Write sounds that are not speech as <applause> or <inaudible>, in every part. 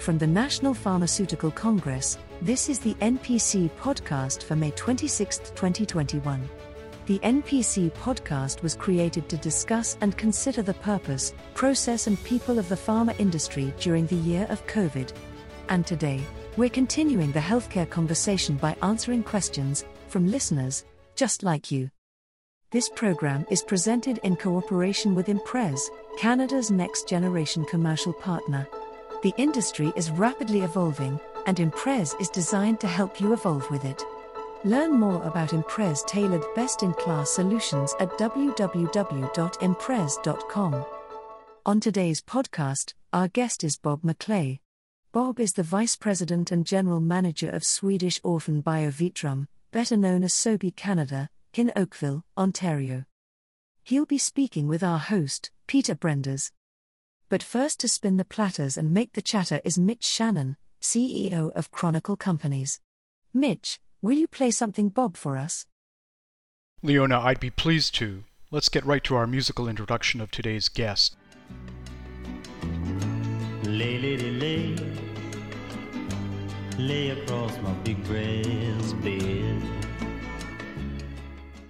From the National Pharmaceutical Congress, this is the NPC podcast for May 26, 2021. The NPC podcast was created to discuss and consider the purpose, process, and people of the pharma industry during the year of COVID. And today, we're continuing the healthcare conversation by answering questions from listeners just like you. This program is presented in cooperation with Imprez, Canada's next generation commercial partner. The industry is rapidly evolving, and Imprez is designed to help you evolve with it. Learn more about Imprez tailored best in class solutions at www.imprez.com. On today's podcast, our guest is Bob McClay. Bob is the Vice President and General Manager of Swedish Orphan Biovitrum, better known as Sobi Canada, in Oakville, Ontario. He'll be speaking with our host, Peter Brenders. But first to spin the platters and make the chatter is Mitch Shannon, CEO of Chronicle Companies. Mitch, will you play something Bob for us? Leona, I'd be pleased to. Let's get right to our musical introduction of today's guest. Lay, lady, lay, lay across my big brass bed.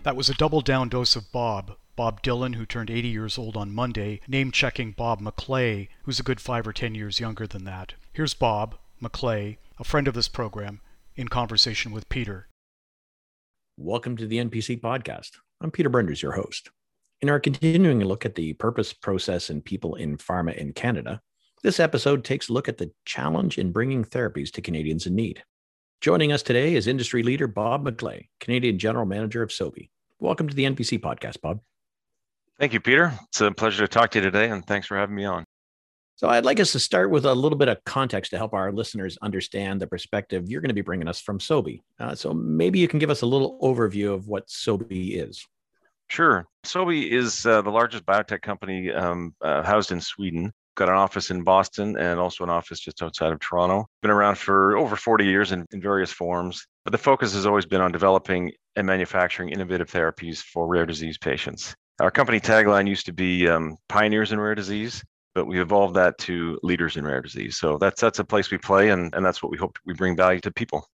That was a double down dose of Bob. Bob Dylan, who turned 80 years old on Monday, name checking Bob McClay, who's a good five or ten years younger than that. Here's Bob McClay, a friend of this program, in conversation with Peter. Welcome to the NPC podcast. I'm Peter Brenders, your host. In our continuing look at the purpose, process, and people in pharma in Canada, this episode takes a look at the challenge in bringing therapies to Canadians in need. Joining us today is industry leader Bob McClay, Canadian General Manager of Sobi. Welcome to the NPC podcast, Bob. Thank you, Peter. It's a pleasure to talk to you today, and thanks for having me on. So, I'd like us to start with a little bit of context to help our listeners understand the perspective you're going to be bringing us from Sobi. Uh, so, maybe you can give us a little overview of what Sobi is. Sure. Sobi is uh, the largest biotech company um, uh, housed in Sweden got an office in Boston and also an office just outside of Toronto. Been around for over 40 years in, in various forms, but the focus has always been on developing and manufacturing innovative therapies for rare disease patients. Our company tagline used to be um, pioneers in rare disease, but we evolved that to leaders in rare disease. So that's that's a place we play, and, and that's what we hope we bring value to people.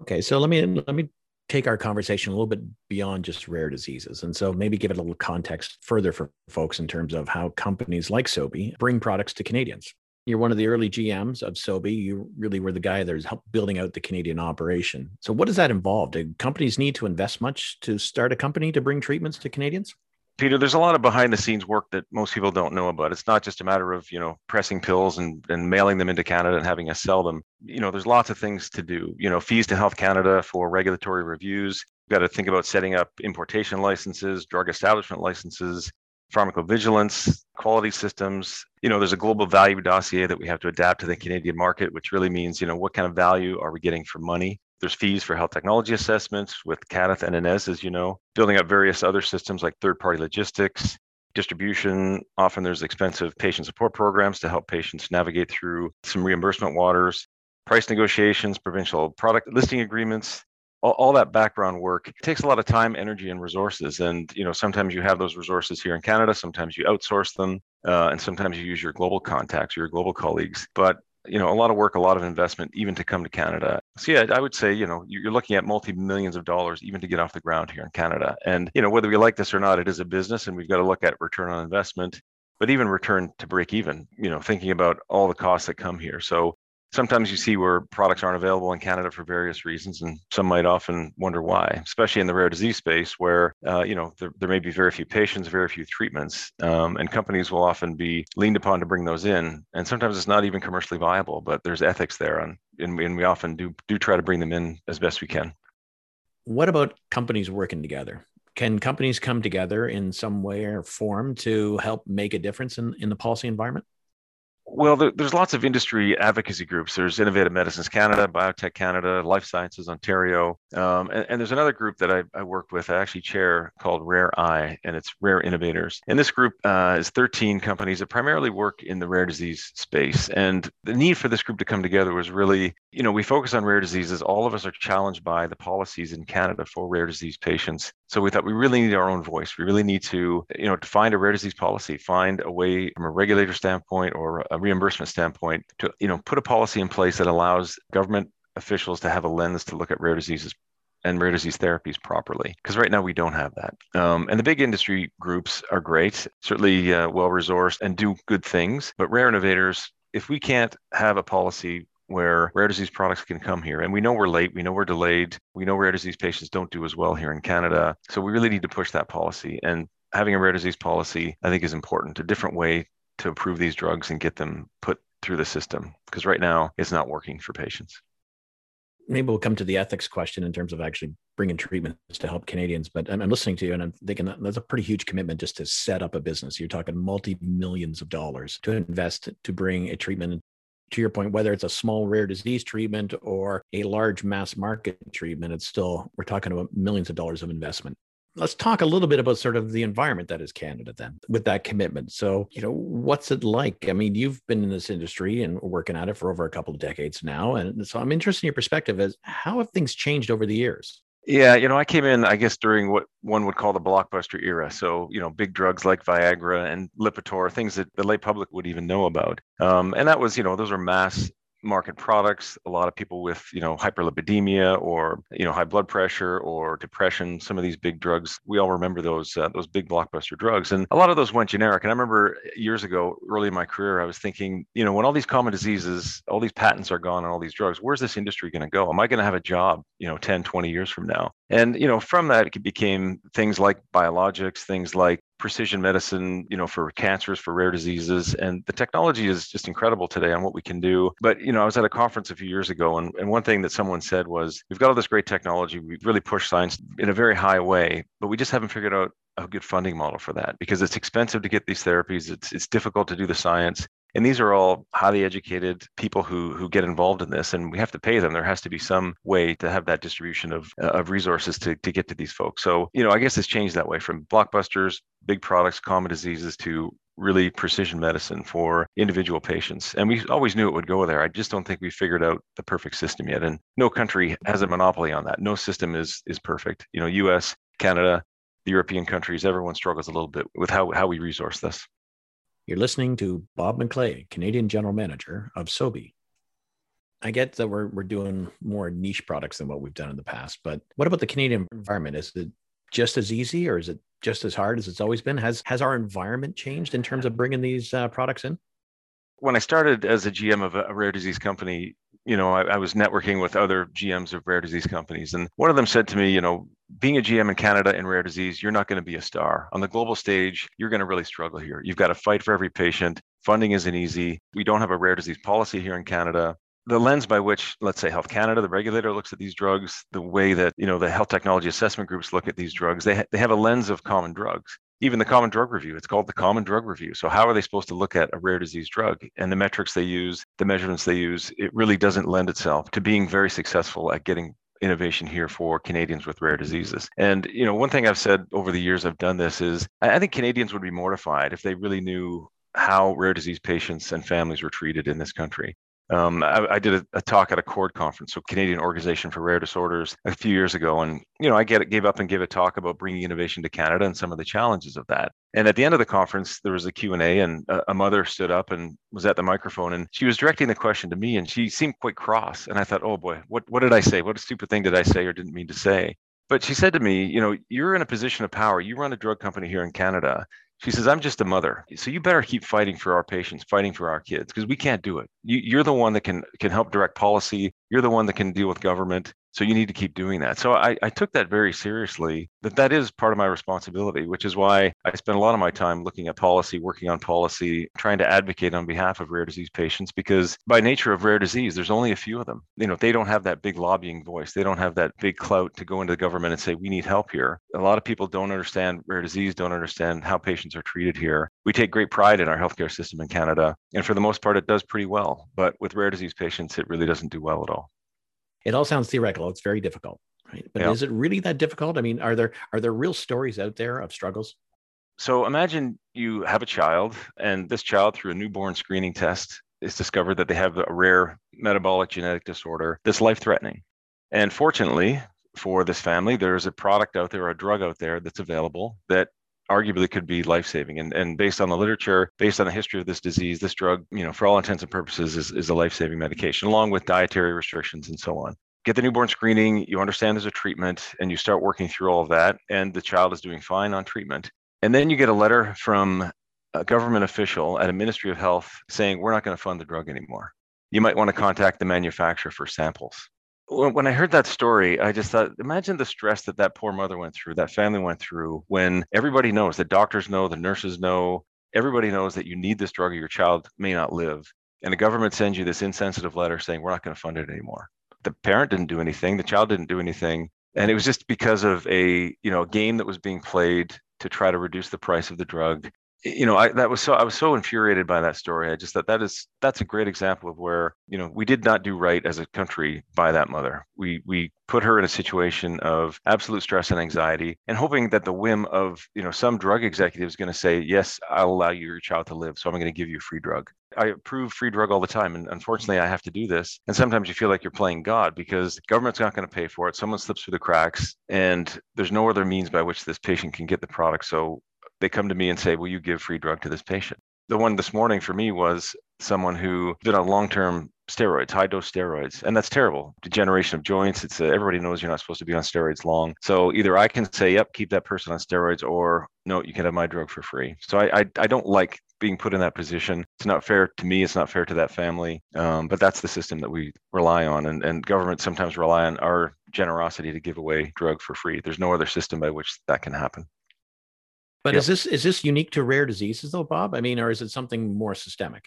Okay, so let me let me take our conversation a little bit beyond just rare diseases. And so maybe give it a little context further for folks in terms of how companies like Sobi bring products to Canadians. You're one of the early GMs of Sobi. You really were the guy that helped building out the Canadian operation. So what does that involve? Do companies need to invest much to start a company to bring treatments to Canadians? Peter, there's a lot of behind the scenes work that most people don't know about. It's not just a matter of, you know, pressing pills and, and mailing them into Canada and having us sell them. You know, there's lots of things to do. You know, fees to Health Canada for regulatory reviews. You've got to think about setting up importation licenses, drug establishment licenses, pharmacovigilance, quality systems. You know, there's a global value dossier that we have to adapt to the Canadian market, which really means, you know, what kind of value are we getting for money? There's fees for health technology assessments with CADTH and INESSS, as you know, building up various other systems like third party logistics, distribution. Often there's expensive patient support programs to help patients navigate through some reimbursement waters, price negotiations, provincial product listing agreements. All, all that background work takes a lot of time, energy, and resources. And you know, sometimes you have those resources here in Canada. Sometimes you outsource them, uh, and sometimes you use your global contacts, your global colleagues. But you know a lot of work a lot of investment even to come to canada. So yeah i would say you know you're looking at multi millions of dollars even to get off the ground here in canada. And you know whether we like this or not it is a business and we've got to look at return on investment but even return to break even you know thinking about all the costs that come here. So sometimes you see where products aren't available in Canada for various reasons, and some might often wonder why, especially in the rare disease space where, uh, you know, there, there, may be very few patients, very few treatments, um, and companies will often be leaned upon to bring those in. And sometimes it's not even commercially viable, but there's ethics there, and, and, and we often do, do try to bring them in as best we can. What about companies working together? Can companies come together in some way or form to help make a difference in, in the policy environment? Well, there, there's lots of industry advocacy groups. There's Innovative Medicines Canada, Biotech Canada, Life Sciences Ontario, um, and, and, there's another group that I, I, work with. I actually chair called RAREi, and it's Rare Innovators. And this group uh, is 13 companies that primarily work in the rare disease space. And the need for this group to come together was really, you know, we focus on rare diseases. All of us are challenged by the policies in Canada for rare disease patients. So we thought we really need our own voice. We really need to, you know, to find a rare disease policy, find a way from a regulator standpoint or a reimbursement standpoint to you know put a policy in place that allows government officials to have a lens to look at rare diseases and rare disease therapies properly because right now we don't have that um, and the big industry groups are great certainly uh, well resourced and do good things but rare innovators if we can't have a policy where rare disease products can come here. And we know we're late, we know we're delayed, we know rare disease patients don't do as well here in Canada. So we really need to push that policy. And having a rare disease policy, I think, is important, a different way to approve these drugs and get them put through the system. Because right now, it's not working for patients. Maybe we'll come to the ethics question in terms of actually bringing treatments to help Canadians. But I'm, listening to you and I'm thinking that that's a pretty huge commitment just to set up a business. You're talking multi millions of dollars to invest to bring a treatment to your point, whether it's a small rare disease treatment or a large mass market treatment, it's still, we're talking about millions of dollars of investment. Let's talk a little bit about sort of the environment that is Canada then with that commitment. So, you know, what's it like? I mean, you've been in this industry and working at it for over a couple of decades now. And so I'm interested in your perspective as how have things changed over the years? Yeah, you know, I came in, I guess, during what one would call the blockbuster era. So, you know, big drugs like Viagra and Lipitor, things that the lay public would even know about. Um, and that was, you know, those are mass market products a lot of people with you know hyperlipidemia or you know high blood pressure or depression some of these big drugs. We all remember those uh, those big blockbuster drugs and a lot of those went generic. And i remember years ago early in my career i was thinking you know when all these common diseases all these patents are gone on all these drugs where's this industry going to go? Am i going to have a job you know 10 20 years from now and you know from that it became things like biologics things like precision medicine, you know, for cancers, for rare diseases. And the technology is just incredible today on what we can do. But, you know, I was at a conference a few years ago, and, and one thing that someone said was, we've got all this great technology. We've really pushed science in a very high way, but we just haven't figured out a good funding model for that because it's expensive to get these therapies. It's, it's difficult to do the science and these are all highly educated people who who get involved in this and we have to pay them there has to be some way to have that distribution of of resources to to get to these folks so you know i guess it's changed that way from blockbusters big products common diseases to really precision medicine for individual patients. And we always knew it would go there. I just don't think we figured out the perfect system yet. And no country has a monopoly on that. No system is is perfect. You know, US, Canada, the European countries, everyone struggles a little bit with how, how we resource this. You're listening to Bob McClay, Canadian General Manager of Sobi. I get that we're, we're doing more niche products than what we've done in the past, but what about the Canadian environment? Is it just as easy or is it just as hard as it's always been? Has, has our environment changed in terms of bringing these uh, products in? When I started as a GM of a rare disease company, you know, I, I, was networking with other GMs of rare disease companies. And one of them said to me, you know, being a GM in Canada in rare disease, you're not going to be a star. On the global stage, you're going to really struggle here. You've got to fight for every patient. Funding isn't easy. We don't have a rare disease policy here in Canada. The lens by which, let's say, Health Canada, the regulator looks at these drugs, the way that you know the health technology assessment groups look at these drugs, they ha- they have a lens of common drugs even the common drug review it's called the common drug review so how are they supposed to look at a rare disease drug and the metrics they use the measurements they use it really doesn't lend itself to being very successful at getting innovation here for Canadians with rare diseases. And you know, one thing I've said over the years I've done this is I think Canadians would be mortified if they really knew how rare disease patients and families were treated in this country. Um, I, I, did a, a, talk at a CORD conference, so Canadian Organization for Rare Disorders, a few years ago, and you know I get, gave up and gave a talk about bringing innovation to Canada and some of the challenges of that. And at the end of the conference, there was a Q and A, and a, mother stood up and was at the microphone, and she was directing the question to me, and she seemed quite cross. And I thought, oh boy, what what did I say? What a stupid thing did I say or didn't mean to say? But she said to me, you know, you're in a position of power. You run a drug company here in Canada. She says, I'm just a mother. So you better keep fighting for our patients, fighting for our kids, because we can't do it. You, you're the one that can can help direct policy. You're the one that can deal with government. So you need to keep doing that. So I, I took that very seriously, that that is part of my responsibility, which is why I spend a lot of my time looking at policy, working on policy, trying to advocate on behalf of rare disease patients, because by nature of rare disease, there's only a few of them. You know, they don't have that big lobbying voice. They don't have that big clout to go into the government and say, we need help here. A lot of people don't understand rare disease, don't understand how patients are treated here. We take great pride in our healthcare system in Canada. And for the most part, it does pretty well. But with rare disease patients, it really doesn't do well at all it all sounds theoretical. It's very difficult, right? But yeah. is it really that difficult? I mean, are there are there real stories out there of struggles? So imagine you have a child, and this child, through a newborn screening test, is discovered that they have a rare metabolic genetic disorder that's life threatening. And fortunately for this family, there's a product out there, a drug out there that's available that arguably could be life-saving. And, and based on the literature, based on the history of this disease, this drug, you know, for all intents and purposes, is, is a life-saving medication, along with dietary restrictions and so on. Get the newborn screening, you understand there's a treatment, and you start working through all of that, and the child is doing fine on treatment. And then you get a letter from a government official at a Ministry of Health saying, we're not going to fund the drug anymore. You might want to contact the manufacturer for samples when I heard that story, I just thought, imagine the stress that that poor mother went through, that family went through, when everybody knows, the doctors know, the nurses know, everybody knows that you need this drug or your child may not live. And the government sends you this insensitive letter saying, we're not going to fund it anymore. The parent didn't do anything, the child didn't do anything. And it was just because of a, you know, a game that was being played to try to reduce the price of the drug you know, I that was so I was so infuriated by that story. I just thought that is that's a great example of where you know we did not do right as a country by that mother. We we put her in a situation of absolute stress and anxiety, and hoping that the whim of you know some drug executive is going to say, yes, I'll allow your child to live, so I'm going to give you a free drug. I approve free drug all the time, and unfortunately, I have to do this. And sometimes you feel like you're playing God because government's not going to pay for it. Someone slips through the cracks, and there's no other means by which this patient can get the product. So they come to me and say, Will you give free drug to this patient? The one this morning for me was someone who did on long term steroids, high dose steroids, and that's terrible. Degeneration of joints. It's uh, everybody knows you're not supposed to be on steroids long. So either I can say, "Yep, keep that person on steroids," or "No, you can have my drug for free." So I I, I don't like being put in that position. It's not fair to me. It's not fair to that family. Um, but that's the system that we rely on, and and governments sometimes rely on our generosity to give away drug for free. There's no other system by which that can happen. But yep. is this is this unique to rare diseases though, Bob? I mean, or is it something more systemic?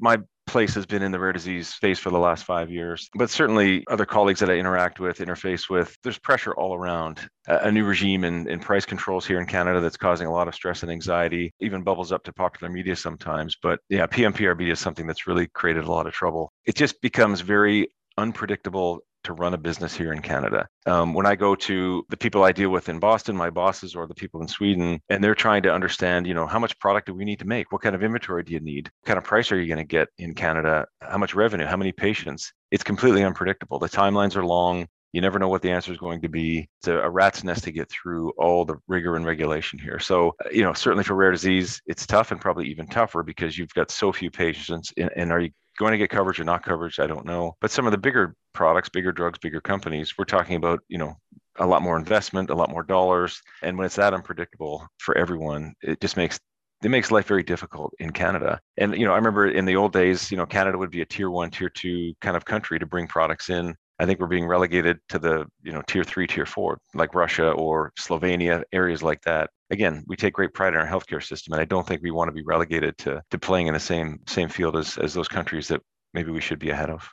My place has been in the rare disease space for the last five years, but certainly other colleagues that I interact with, interface with, there's pressure all around. A new regime in, in price controls here in Canada that's causing a lot of stress and anxiety, even bubbles up to popular media sometimes. But yeah, PMPRB is something that's really created a lot of trouble. It just becomes very unpredictable to run a business here in Canada. Um, when I go to the people I deal with in Boston, my bosses or the people in Sweden, and they're trying to understand, you know, how much product do we need to make? What kind of inventory do you need? What kind of price are you going to get in Canada? How much revenue? How many patients? It's completely unpredictable. The timelines are long. You never know what the answer is going to be. It's a, rat's nest to get through all the rigor and regulation here. So, uh, you know, certainly for rare disease, it's tough and probably even tougher because you've got so few patients. And, and are you going to get coverage or not coverage? I don't know. But some of the bigger products, bigger drugs, bigger companies, we're talking about, you know, a lot more investment, a lot more dollars. And when it's that unpredictable for everyone, it just makes it makes life very difficult in Canada. And you know, I remember in the old days, you know, Canada would be a tier one, tier two kind of country to bring products in. I think we're being relegated to the, you know, tier three, tier four, like Russia or Slovenia, areas like that. Again, we take great pride in our healthcare system, and I don't think we want to be relegated to to playing in the same same field as as those countries that maybe we should be ahead of.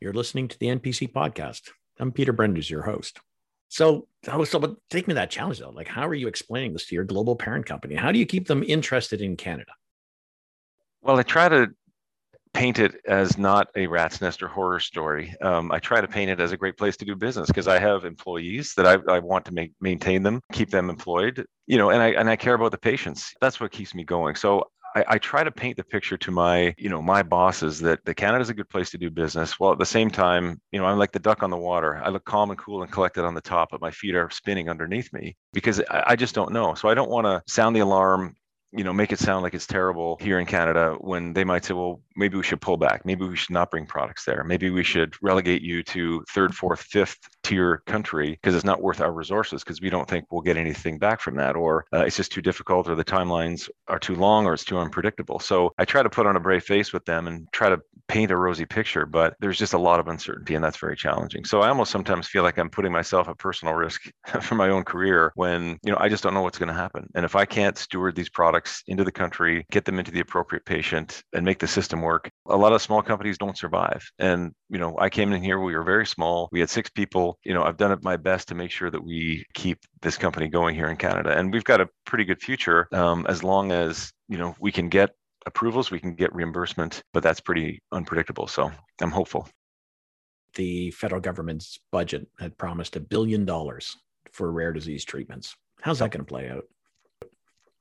You're listening to the NPC podcast. I'm Peter Brenders, your host. So, so but take me that challenge though. Like, how are you explaining this to your global parent company? How do you keep them interested in Canada? Well, I try to paint it as not a rat's nest or horror story. Um, I try to paint it as a great place to do business because I have employees that I, I want to make, maintain them, keep them employed, you know, and I and I care about the patients. That's what keeps me going. So I, I, try to paint the picture to my, you know, my bosses that the Canada's a good place to do business. While at the same time, you know, I'm like the duck on the water. I look calm and cool and collected on the top, but my feet are spinning underneath me because I, I just don't know. So I don't want to sound the alarm you know make it sound like it's terrible here in canada when they might say well maybe we should pull back maybe we should not bring products there maybe we should relegate you to third fourth fifth tier country because it's not worth our resources because we don't think we'll get anything back from that or uh, it's just too difficult or the timelines are too long or it's too unpredictable. So i try to put on a brave face with them and try to paint a rosy picture but there's just a lot of uncertainty and that's very challenging. So i almost sometimes feel like i'm putting myself at personal risk <laughs> for my own career when you know i just don't know what's going to happen. And if i can't steward these products into the country get them into the appropriate patient and make the system work a lot of small companies don't survive. And you know i came in here we were very small we had six people you know, I've done it my best to make sure that we keep this company going here in Canada, and we've got a pretty good future um, as long as you know we can get approvals, we can get reimbursement, but that's pretty unpredictable. So I'm hopeful. The federal government's budget had promised a billion dollars for rare disease treatments. How's that going to play out?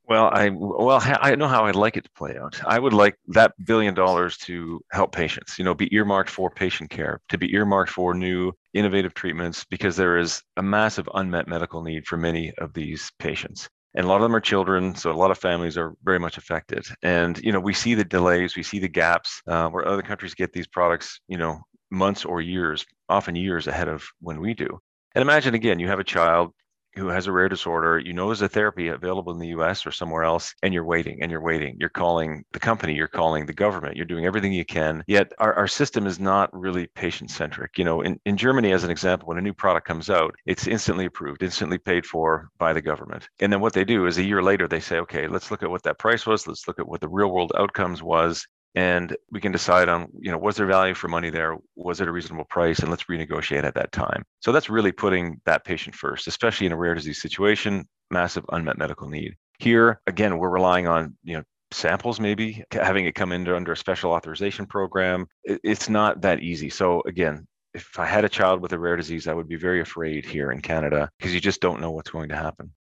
Well, I well I know how I'd like it to play out. I would like that billion dollars to help patients. You know, be earmarked for patient care, to be earmarked for new innovative treatments, because there is a massive unmet medical need for many of these patients. And a lot of them are children, so a lot of families are very much affected. And you know, we see the delays, we see the gaps uh, where other countries get these products. You know, months or years, often years ahead of when we do. And imagine again, you have a child who has a rare disorder, you know there's a therapy available in the US or somewhere else, and you're waiting and you're waiting. You're calling the company, you're calling the government, you're doing everything you can. Yet our, our system is not really patient centric. You know, in, in Germany, as an example, when a new product comes out, it's instantly approved, instantly paid for by the government. And then what they do is a year later, they say, okay, let's look at what that price was, let's look at what the real world outcomes was, and we can decide on you know was there value for money there? Was it a reasonable price? And let's renegotiate at that time. So that's really putting that patient first especially in a rare disease situation massive unmet medical need. Here again we're relying on you know samples maybe having it come in under a special authorization program. It's not that easy. So again if i had a child with a rare disease i would be very afraid here in canada because you just don't know what's going to happen.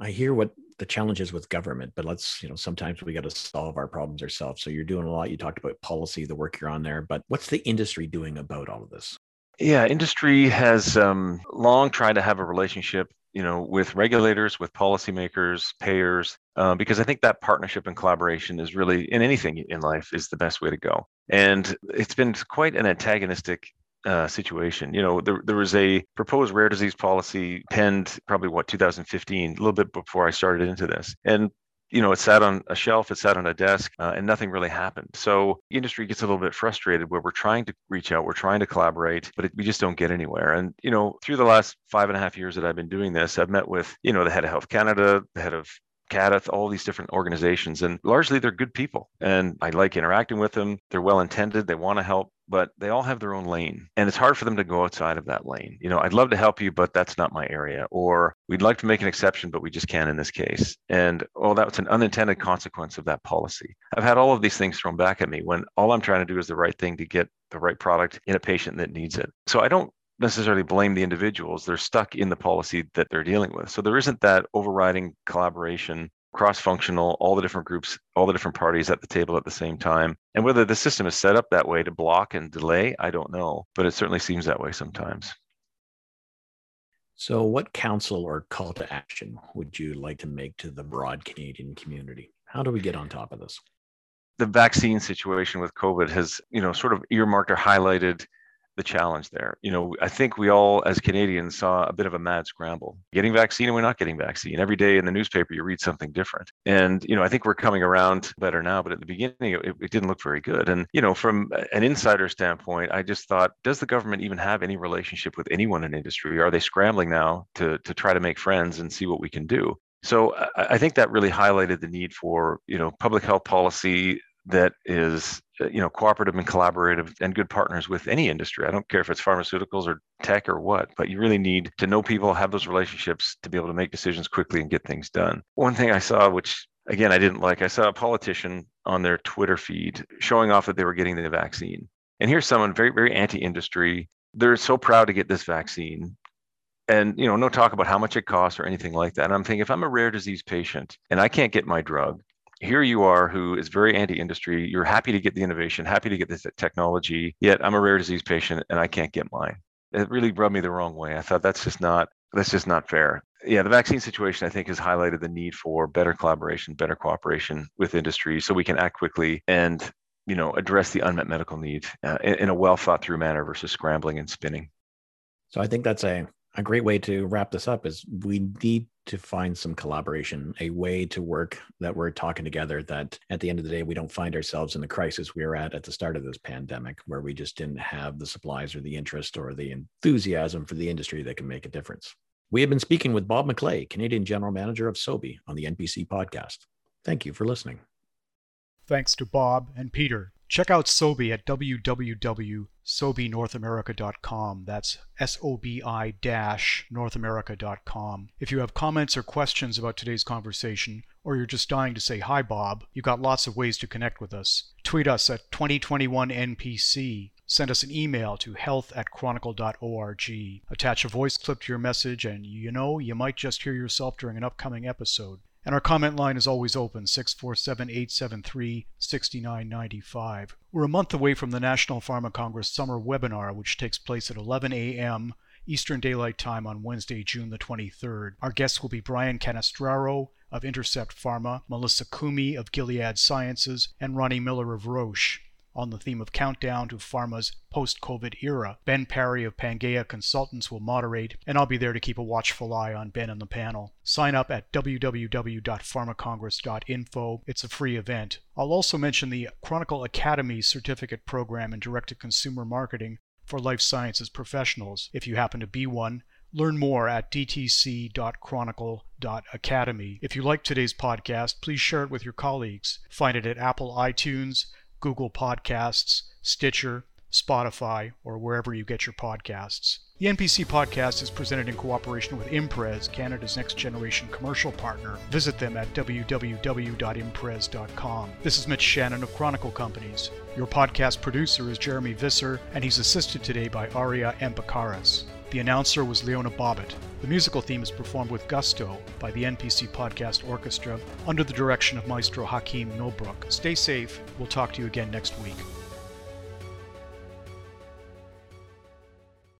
I hear what the challenges with government, but let's, you know, sometimes we got to solve our problems ourselves. So you're doing a lot. You talked about policy, the work you're on there, but what's the industry doing about all of this? Yeah, industry has um, long tried to have a relationship, you know, with regulators, with policymakers, payers, uh, because I think that partnership and collaboration is really in anything in life is the best way to go. And it's been quite an antagonistic uh, situation. You know, there, there was a proposed rare disease policy penned probably what 2015, a little bit before I started into this, and you know, it sat on a shelf, it sat on a desk, uh, and nothing really happened. So industry gets a little bit frustrated where we're trying to reach out, we're trying to collaborate, but it, we just don't get anywhere. And you know, through the last five and a half years that I've been doing this, I've met with you know the head of Health Canada, the head of CADTH, all these different organizations, and largely they're good people. And I like interacting with them. They're well intended, they want to help, but they all have their own lane. And it's hard for them to go outside of that lane. You know, I'd love to help you, but that's not my area. Or we'd like to make an exception, but we just can't in this case. And oh, that's an unintended consequence of that policy. I've had all of these things thrown back at me when all I'm trying to do is the right thing to get the right product in a patient that needs it. So I don't necessarily blame the individuals. They're stuck in the policy that they're dealing with. So there isn't that overriding collaboration, cross functional, all the different groups, all the different parties at the table at the same time. And whether the system is set up that way to block and delay, I don't know, but it certainly seems that way sometimes. So, what counsel or call to action would you like to make to the broad Canadian community? How do we get on top of this? The vaccine situation with COVID has, you know, sort of earmarked or highlighted the challenge there. You know, I think we all as Canadians saw a bit of a mad scramble. Getting vaccine and we're not getting vaccine. Every day in the newspaper you read something different. And you know, I think we're coming around better now, but at the beginning it, it didn't look very good. And you know, from an insider standpoint, I just thought, does the government even have any relationship with anyone in industry? Are they scrambling now to to try to make friends and see what we can do? So I think that really highlighted the need for you know public health policy that is Uh, you know cooperative and collaborative and good partners with any industry. I don't care if it's pharmaceuticals or tech or what but you really need to know people have those relationships to be able to make decisions quickly and get things done. One thing i saw which again i didn't like i saw a politician on their twitter feed showing off that they were getting the vaccine. And here's someone very very anti-industry. They're so proud to get this vaccine. And you know no talk about how much it costs or anything like that. And i'm thinking if i'm a rare disease patient and i can't get my drug here you are who is very anti-industry you're happy to get the innovation happy to get this technology yet i'm a rare disease patient and i can't get mine. It really rubbed me the wrong way. I thought that's just not that's just not fair. Yeah the vaccine situation i think has highlighted the need for better collaboration better cooperation with industry so we can act quickly and you know address the unmet medical need uh, in, in a well thought through manner versus scrambling and spinning. So i think that's a a great way to wrap this up is we need to find some collaboration, a way to work that we're talking together. That at the end of the day, we don't find ourselves in the crisis we were at at the start of this pandemic, where we just didn't have the supplies or the interest or the enthusiasm for the industry that can make a difference. We have been speaking with Bob McClay, Canadian General Manager of Sobi, on the NPC podcast. Thank you for listening. Thanks to Bob and Peter. Check out Sobi at www.sobinorthamerica.com. That's S O B I Northamerica.com. If you have comments or questions about today's conversation, or you're just dying to say hi, Bob, you've got lots of ways to connect with us. Tweet us at 2021NPC. Send us an email to health at chronicle.org. Attach a voice clip to your message, and you know, you might just hear yourself during an upcoming episode. And our comment line is always open 647 873 6995. We're a month away from the National Pharma Congress Summer Webinar, which takes place at 11 a.m. Eastern Daylight Time on Wednesday, June the 23rd. Our guests will be Brian Canestraro of Intercept Pharma, Melissa Cumey of Gilead Sciences, and Ronnie Miller of Roche on the theme of Countdown to Pharma's post COVID era. Ben Parry of Pangea Consultants will moderate, and I'll be there to keep a watchful eye on Ben and the panel. Sign up at www.pharmacongress.info. It's a free event. I'll also mention the Chronicle Academy certificate program in direct to consumer marketing for life sciences professionals. If you happen to be one, Learn more at dtc.chronicle.academy. If you like today's podcast, please share it with your colleagues. Find it at Apple iTunes, Google Podcasts, Stitcher, Spotify, or wherever you get your podcasts. The NPC podcast is presented in cooperation with Imprez, Canada's next generation commercial partner. Visit them at www.imprez.com. This is Mitch Shannon of Chronicle Companies. Your podcast producer is Jeremy Visser, and he's assisted today by Aria Empakaris. The announcer was Leona Bobbitt. The musical theme is performed with gusto by the NPC Podcast Orchestra under the direction of Maestro Hakeem Nobrook. Stay safe. We'll talk to you again next week.